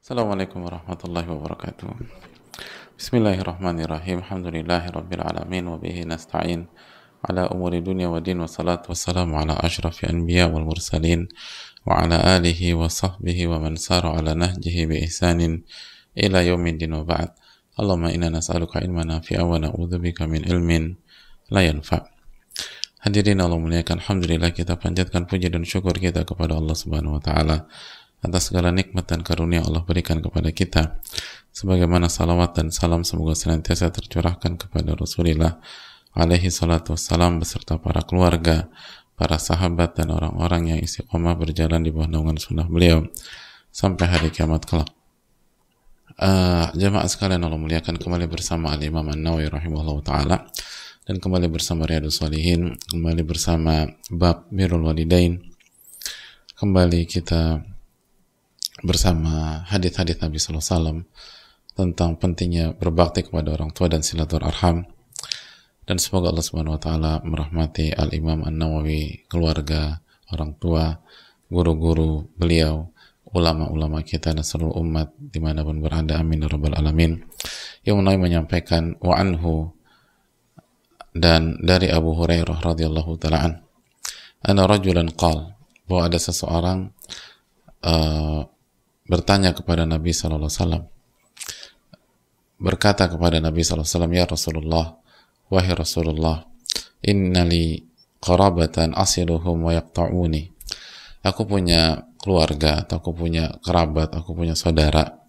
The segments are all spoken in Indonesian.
Assalamualaikum warahmatullahi wabarakatuh. Bismillahirrahmanirrahim. Alhamdulillahi rabbil alamin wa bihi nasta'in ala umuri dunya wa din wa salatu wassalamu ala ashrafi anbiya wal mursalin wa ala alihi wa sahbihi wa man sara ala nahjihi bi ihsanin ila yaumin din wa ba'd. Allahumma inna nas'aluka ilman nafi'a wa na'udzubika min ilmin la yanfa'. Hadirin Allah muliakan, Alhamdulillah kita panjatkan puji dan syukur kita kepada Allah Subhanahu wa taala atas segala nikmat dan karunia Allah berikan kepada kita. Sebagaimana salawat dan salam semoga senantiasa tercurahkan kepada Rasulullah alaihi salatu wassalam beserta para keluarga, para sahabat dan orang-orang yang istiqomah berjalan di bawah naungan sunnah beliau sampai hari kiamat kelak. Uh, jemaah sekalian Allah muliakan kembali bersama Al-Imam An-Nawawi rahimahullah ta'ala dan kembali bersama Riyadus Salihin kembali bersama Bab Birul Walidain kembali kita bersama hadis-hadis Nabi Sallallahu Alaihi Wasallam tentang pentingnya berbakti kepada orang tua dan silaturahim. Dan semoga Allah Subhanahu Wa Taala merahmati Al Imam An Nawawi keluarga orang tua guru-guru beliau ulama-ulama kita dan seluruh umat di mana pun berada. Amin ya rabbal alamin. Yang mulai menyampaikan wa anhu dan dari Abu Hurairah radhiyallahu taala an ana rajulan qal bahwa ada seseorang uh, bertanya kepada Nabi wasallam berkata kepada Nabi wasallam ya Rasulullah wahai Rasulullah innali qarabatan asiluhum wa yaqta'uni aku punya keluarga atau aku punya kerabat aku punya saudara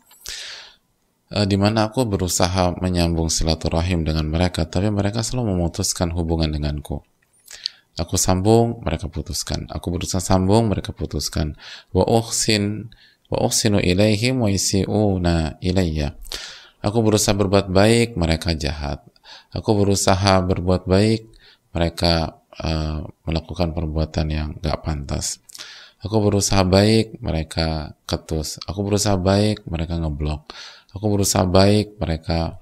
uh, di mana aku berusaha menyambung silaturahim dengan mereka, tapi mereka selalu memutuskan hubungan denganku. Aku sambung, mereka putuskan. Aku berusaha sambung, mereka putuskan. Wa uhsin wa ilaihim wa yisi'una ilayya. Aku berusaha berbuat baik, mereka jahat. Aku berusaha berbuat baik, mereka uh, melakukan perbuatan yang gak pantas. Aku berusaha baik, mereka ketus. Aku berusaha baik, mereka ngeblok. Aku berusaha baik, mereka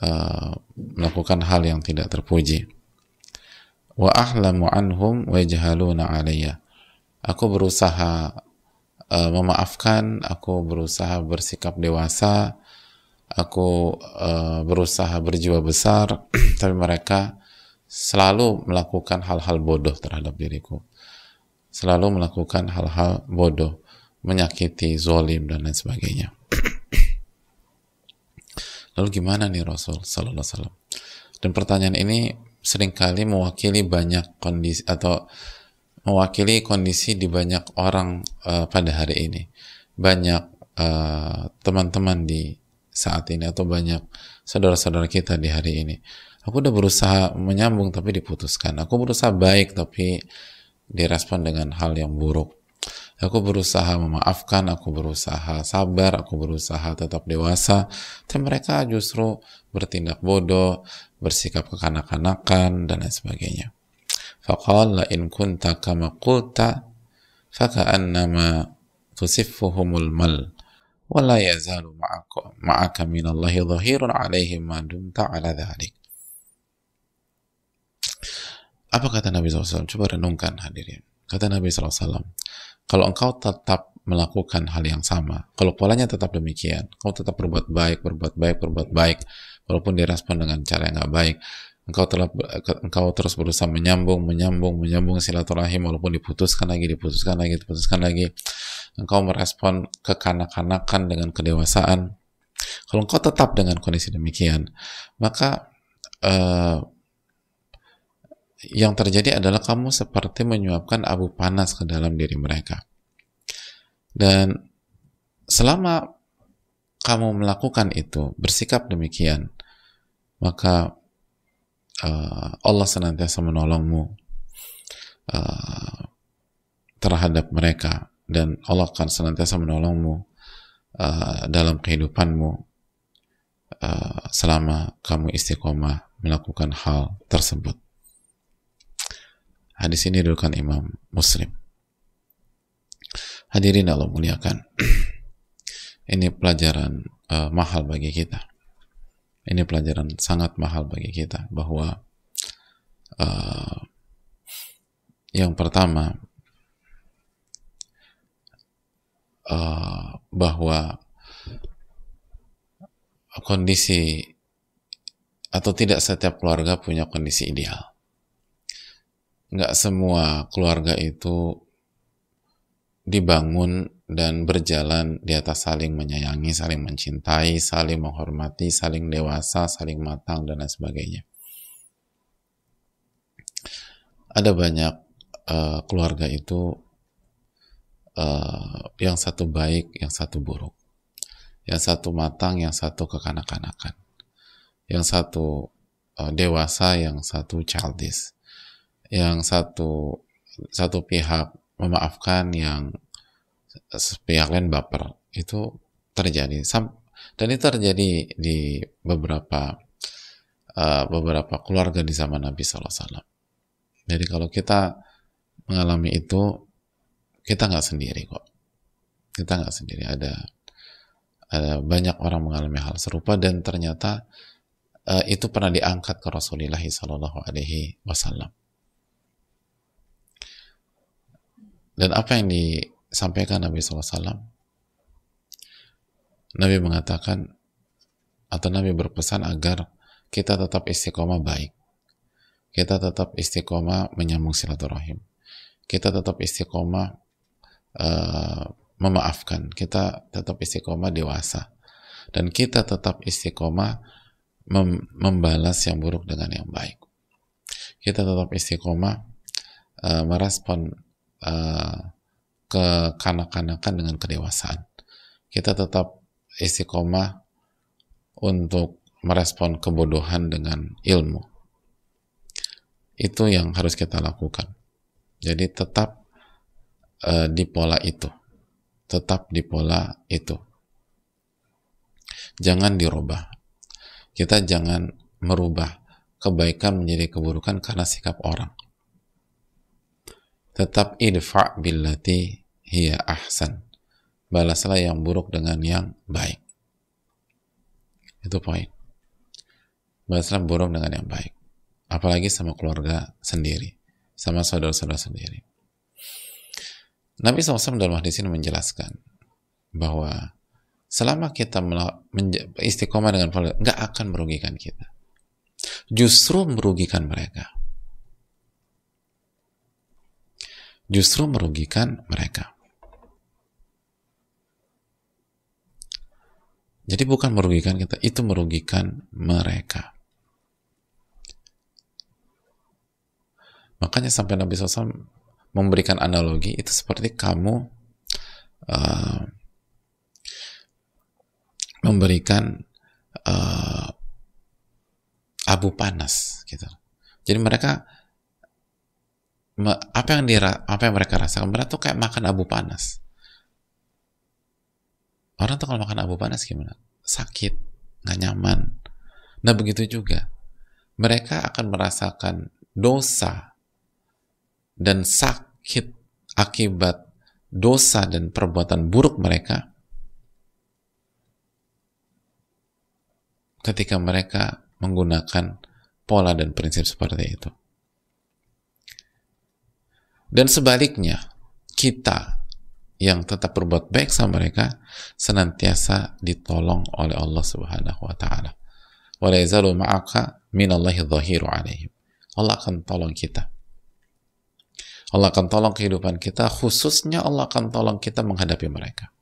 uh, melakukan hal yang tidak terpuji. Wa ahlamu anhum wa yajhaluna alayya. Aku berusaha uh, memaafkan, aku berusaha bersikap dewasa, aku uh, berusaha berjiwa besar, tapi mereka selalu melakukan hal-hal bodoh terhadap diriku selalu melakukan hal-hal bodoh, menyakiti, zolim, dan lain sebagainya. Lalu gimana nih Rasul Sallallahu Alaihi Wasallam? Dan pertanyaan ini sering kali mewakili banyak kondisi atau mewakili kondisi di banyak orang uh, pada hari ini. Banyak teman-teman uh, di saat ini atau banyak saudara-saudara kita di hari ini. Aku udah berusaha menyambung tapi diputuskan. Aku berusaha baik tapi direspon dengan hal yang buruk. Aku berusaha memaafkan, aku berusaha sabar, aku berusaha tetap dewasa, tapi mereka justru bertindak bodoh, bersikap kekanak-kanakan, dan lain sebagainya. La in kunta kama qulta faka'annama tusiffuhumul mal wa la yazalu ma'aka, ma'aka minallahi dhahirun alaihim ma dumta ala dhalik. Apa kata Nabi SAW? Coba renungkan hadirin. Kata Nabi SAW, kalau engkau tetap melakukan hal yang sama, kalau polanya tetap demikian, kau tetap berbuat baik, berbuat baik, berbuat baik, walaupun direspon dengan cara yang nggak baik, engkau telah engkau terus berusaha menyambung, menyambung, menyambung silaturahim, walaupun diputuskan lagi, diputuskan lagi, diputuskan lagi, engkau merespon kekanak-kanakan dengan kedewasaan. Kalau engkau tetap dengan kondisi demikian, maka uh, yang terjadi adalah kamu seperti menyuapkan abu panas ke dalam diri mereka. Dan selama kamu melakukan itu, bersikap demikian, maka uh, Allah senantiasa menolongmu uh, terhadap mereka dan Allah akan senantiasa menolongmu uh, dalam kehidupanmu uh, selama kamu istiqomah melakukan hal tersebut. Hadis ini diriwayatkan Imam Muslim. Hadirin Allah muliakan. ini pelajaran uh, mahal bagi kita. Ini pelajaran sangat mahal bagi kita bahwa uh, yang pertama uh, bahwa kondisi atau tidak setiap keluarga punya kondisi ideal. Nggak semua keluarga itu dibangun dan berjalan di atas saling menyayangi, saling mencintai, saling menghormati, saling dewasa, saling matang, dan lain sebagainya. Ada banyak uh, keluarga itu uh, yang satu baik, yang satu buruk. Yang satu matang, yang satu kekanak-kanakan. Yang satu uh, dewasa, yang satu childish. Yang satu satu pihak memaafkan yang pihak lain baper itu terjadi dan itu terjadi di beberapa uh, beberapa keluarga di zaman Nabi SAW. Jadi kalau kita mengalami itu kita nggak sendiri kok. Kita nggak sendiri. Ada ada banyak orang mengalami hal serupa dan ternyata uh, itu pernah diangkat ke Rasulullah Shallallahu Alaihi Wasallam. Dan apa yang disampaikan Nabi SAW? Nabi mengatakan, atau Nabi berpesan agar kita tetap istiqomah baik. Kita tetap istiqomah menyambung silaturahim. Kita tetap istiqomah uh, memaafkan. Kita tetap istiqomah dewasa. Dan kita tetap istiqomah mem membalas yang buruk dengan yang baik. Kita tetap istiqomah uh, merespon uh, kekanak-kanakan dengan kedewasaan. Kita tetap istiqomah untuk merespon kebodohan dengan ilmu. Itu yang harus kita lakukan. Jadi tetap uh, di pola itu. Tetap di pola itu. Jangan dirubah. Kita jangan merubah kebaikan menjadi keburukan karena sikap orang tetap idfa billati hiya ahsan. Balaslah yang buruk dengan yang baik. Itu poin. Balaslah buruk dengan yang baik. Apalagi sama keluarga sendiri. Sama saudara-saudara sendiri. Nabi SAW dalam hadis ini menjelaskan bahwa selama kita istiqomah dengan nggak akan merugikan kita. Justru merugikan mereka. Justru merugikan mereka. Jadi bukan merugikan kita, itu merugikan mereka. Makanya sampai Nabi SAW memberikan analogi itu seperti kamu uh, memberikan uh, abu panas gitu. Jadi mereka apa yang dira, apa yang mereka rasakan? Mereka tuh kayak makan abu panas. Orang tuh kalau makan abu panas gimana? Sakit nggak nyaman. Nah begitu juga. Mereka akan merasakan dosa dan sakit akibat dosa dan perbuatan buruk mereka ketika mereka menggunakan pola dan prinsip seperti itu. Dan sebaliknya, kita yang tetap berbuat baik sama mereka senantiasa ditolong oleh Allah Subhanahu wa taala. Wa la yazalu ma'aka minallahi dhahiru alaihim. Allah akan tolong kita. Allah akan tolong kehidupan kita, khususnya Allah akan tolong kita menghadapi mereka.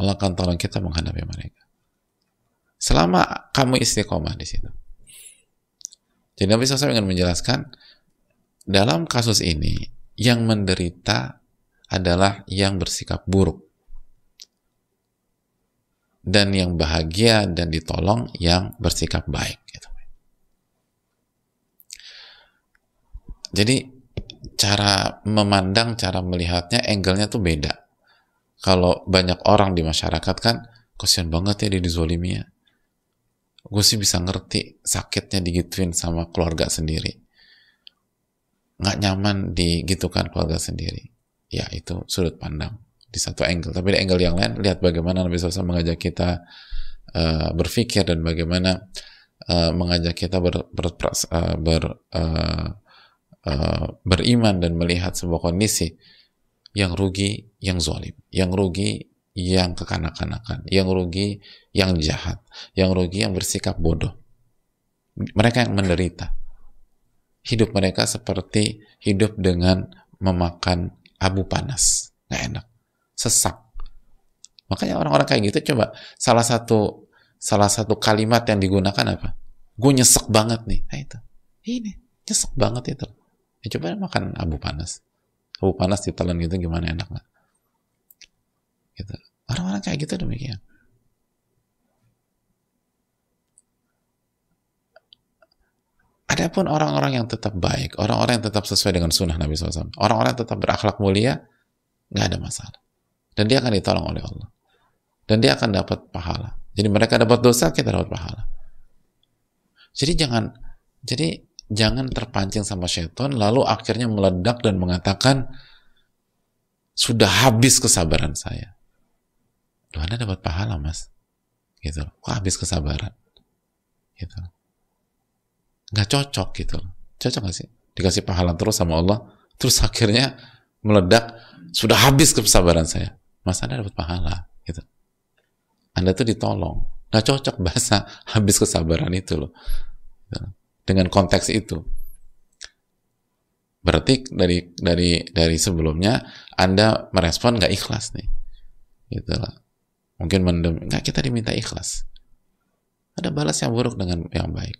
Allah akan tolong kita menghadapi mereka. Selama kamu istiqomah di situ. Jadi Nabi SAW ingin menjelaskan, dalam kasus ini yang menderita adalah yang bersikap buruk. Dan yang bahagia dan ditolong yang bersikap baik gitu. jadi cara memandang cara melihatnya angle-nya tuh beda. Kalau banyak orang di masyarakat kan kasihan banget ya dia dizolimi ya. Gue sih bisa ngerti sakitnya digituin sama keluarga sendiri nggak nyaman digitukan keluarga sendiri ya itu sudut pandang di satu angle tapi di angle yang lain lihat bagaimana Nabi SAW mengajak kita uh, berpikir dan bagaimana uh, mengajak kita ber, ber, uh, ber uh, uh, beriman dan melihat sebuah kondisi yang rugi yang zalim yang rugi yang kekanak-kanakan, yang rugi yang jahat, yang rugi yang bersikap bodoh. Mereka yang menderita. Hidup mereka seperti hidup dengan memakan abu panas. Nggak enak. Sesak. Makanya orang-orang kayak gitu coba salah satu salah satu kalimat yang digunakan apa? Gue nyesek banget nih. Nah itu. Ini nyesek banget itu. Ya coba makan abu panas. Abu panas ditelan gitu gimana enak nggak? Gitu. Orang-orang kayak gitu demikian. Adapun orang-orang yang tetap baik, orang-orang yang tetap sesuai dengan sunnah Nabi SAW, orang-orang yang tetap berakhlak mulia, nggak ada masalah. Dan dia akan ditolong oleh Allah. Dan dia akan dapat pahala. Jadi mereka dapat dosa, kita dapat pahala. Jadi jangan, jadi jangan terpancing sama syaitan, lalu akhirnya meledak dan mengatakan, sudah habis kesabaran saya. Anda dapat pahala, Mas. Gitu. Kok habis kesabaran? Gitu. Nggak cocok gitu. Cocok gak sih? Dikasih pahala terus sama Allah, terus akhirnya meledak, sudah habis kesabaran saya. Mas, Anda dapat pahala. Gitu. Anda tuh ditolong. Nggak cocok bahasa habis kesabaran itu loh. Gitu. Dengan konteks itu. Berarti dari dari dari sebelumnya Anda merespon nggak ikhlas nih. Gitu lah mungkin mendem nggak kita diminta ikhlas ada balas yang buruk dengan yang baik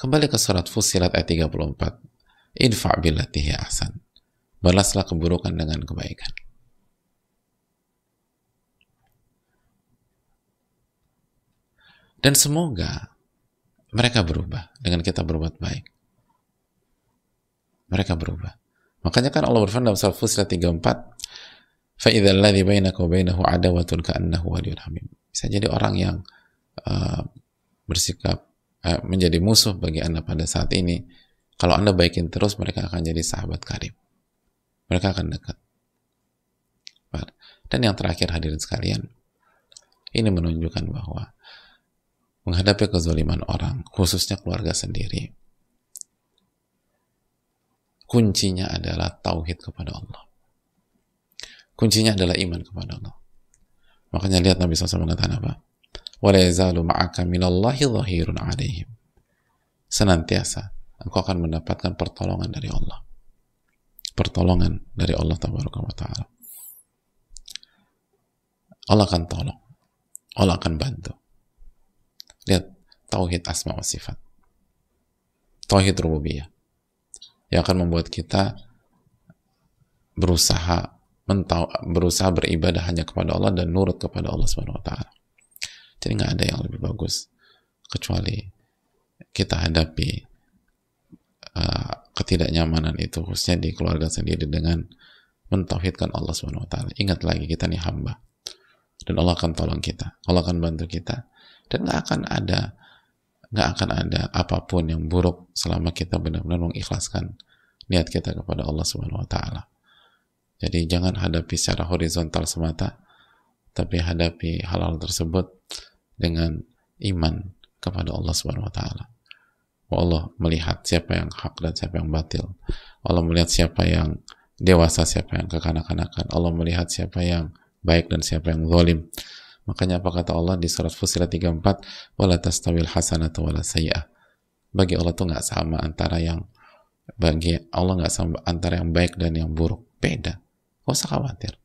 kembali ke surat Fusilat ayat 34 idfa billatihi ahsan balaslah keburukan dengan kebaikan dan semoga mereka berubah dengan kita berbuat baik mereka berubah makanya kan Allah berfirman dalam surat Fusilat 34 فَإِذَا الَّذِي بَيْنَكَ وَبَيْنَهُ عَدَوَةٌ كَأَنَّهُ وَلِيٌّ حَمِيمٌ bisa jadi orang yang uh, bersikap uh, menjadi musuh bagi anda pada saat ini kalau anda baikin terus mereka akan jadi sahabat karib mereka akan dekat dan yang terakhir hadirin sekalian ini menunjukkan bahwa menghadapi kezaliman orang khususnya keluarga sendiri kuncinya adalah tauhid kepada Allah Kuncinya adalah iman kepada Allah. Makanya lihat Nabi SAW mengatakan apa? wala ma'aka minallahi zahirun alaihim. Senantiasa engkau akan mendapatkan pertolongan dari Allah. Pertolongan dari Allah tabaraka. Allah akan tolong. Allah akan bantu. Lihat tauhid asma wa sifat. Tauhid rububiyah yang akan membuat kita berusaha mentau, berusaha beribadah hanya kepada Allah dan nurut kepada Allah Subhanahu wa taala. Jadi nggak ada yang lebih bagus kecuali kita hadapi uh, ketidaknyamanan itu khususnya di keluarga sendiri dengan mentauhidkan Allah Subhanahu wa taala. Ingat lagi kita nih hamba. Dan Allah akan tolong kita. Allah akan bantu kita. Dan nggak akan ada nggak akan ada apa pun yang buruk selama kita benar-benar mengikhlaskan niat kita kepada Allah Subhanahu wa taala. Jadi jangan hadapi secara horizontal semata, tapi hadapi hal-hal tersebut dengan iman kepada Allah Subhanahu wa taala. Allah melihat siapa yang hak dan siapa yang batil. Allah melihat siapa yang dewasa, siapa yang kekanak-kanakan. Allah melihat siapa yang baik dan siapa yang zalim. Makanya apa kata Allah di surat Fusilat 34, "Wala tastawil hasanatu wala sayyi'ah." Bagi Allah tuh nggak sama antara yang bagi Allah nggak sama antara yang baik dan yang buruk. Beda. Gak usah khawatir.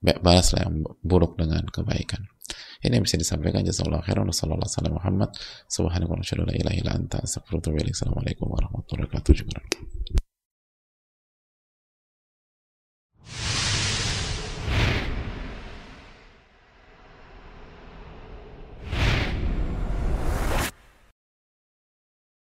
Balaslah yang buruk dengan kebaikan. Ini yang bisa disampaikan. Jazakallahu khairan. Wa sallallahu alaihi Muhammad. Subhanahu wa ta'ala warahmatullahi wabarakatuh.